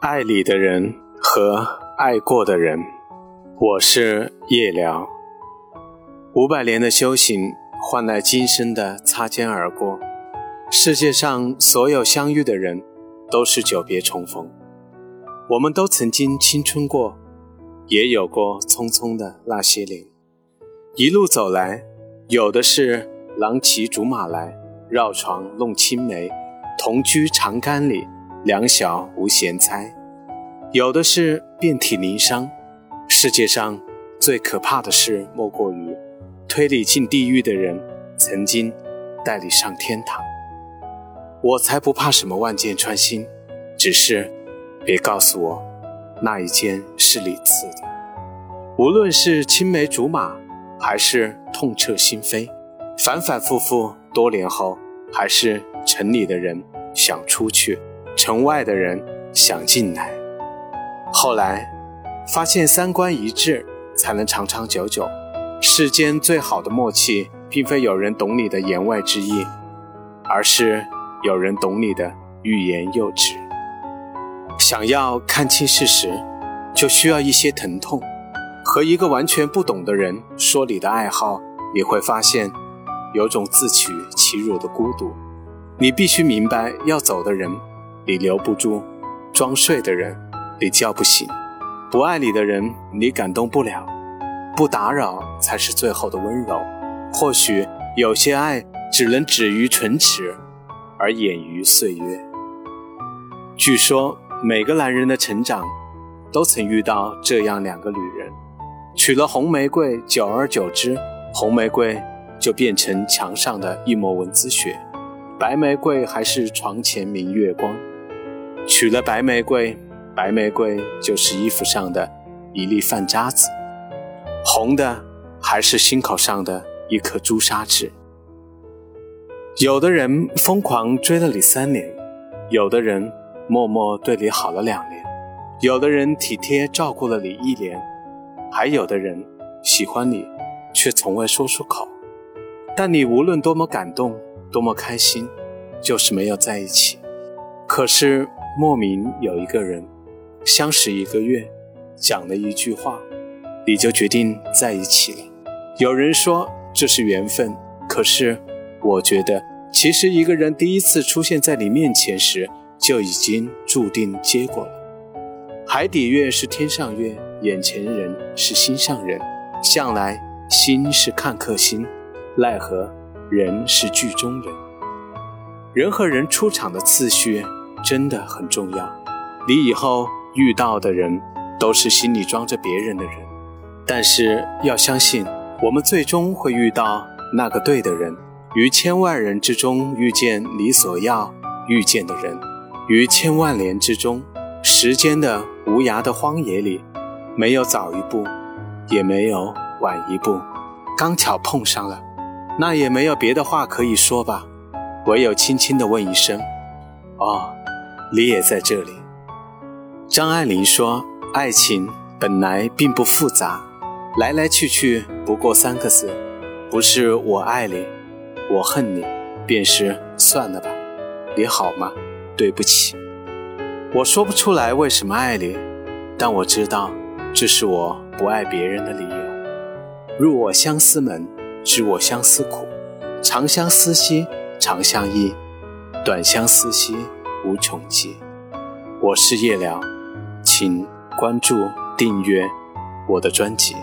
爱里的人和爱过的人，我是夜聊。五百年的修行换来今生的擦肩而过。世界上所有相遇的人，都是久别重逢。我们都曾经青春过，也有过匆匆的那些年。一路走来，有的是郎骑竹马来，绕床弄青梅，同居长干里。两小无嫌猜，有的是遍体鳞伤。世界上最可怕的事，莫过于推你进地狱的人，曾经带你上天堂。我才不怕什么万箭穿心，只是别告诉我那一箭是你刺的。无论是青梅竹马，还是痛彻心扉，反反复复多年后，还是城里的人想出去。城外的人想进来，后来发现三观一致才能长长久久。世间最好的默契，并非有人懂你的言外之意，而是有人懂你的欲言又止。想要看清事实，就需要一些疼痛。和一个完全不懂的人说你的爱好，你会发现有种自取其辱的孤独。你必须明白，要走的人。你留不住，装睡的人你叫不醒，不爱你的人你感动不了，不打扰才是最后的温柔。或许有些爱只能止于唇齿，而掩于岁月。据说每个男人的成长，都曾遇到这样两个女人，娶了红玫瑰，久而久之，红玫瑰就变成墙上的一抹蚊子血，白玫瑰还是床前明月光。娶了白玫瑰，白玫瑰就是衣服上的一粒饭渣子，红的还是心口上的一颗朱砂痣。有的人疯狂追了你三年，有的人默默对你好了两年，有的人体贴照顾了你一年，还有的人喜欢你，却从未说出口。但你无论多么感动，多么开心，就是没有在一起。可是。莫名有一个人，相识一个月，讲了一句话，你就决定在一起了。有人说这是缘分，可是我觉得，其实一个人第一次出现在你面前时，就已经注定结果了。海底月是天上月，眼前人是心上人。向来心是看客心，奈何人是剧中人。人和人出场的次序。真的很重要。你以后遇到的人，都是心里装着别人的人。但是要相信，我们最终会遇到那个对的人。于千万人之中遇见你所要遇见的人，于千万年之中，时间的无涯的荒野里，没有早一步，也没有晚一步，刚巧碰上了，那也没有别的话可以说吧，唯有轻轻地问一声：“哦。”你也在这里。张爱玲说：“爱情本来并不复杂，来来去去不过三个字，不是我爱你，我恨你，便是算了吧。你好吗？对不起。我说不出来为什么爱你，但我知道这是我不爱别人的理由。入我相思门，知我相思苦，长相思兮长相忆，短相思兮。”无穷极，我是夜聊，请关注订阅我的专辑。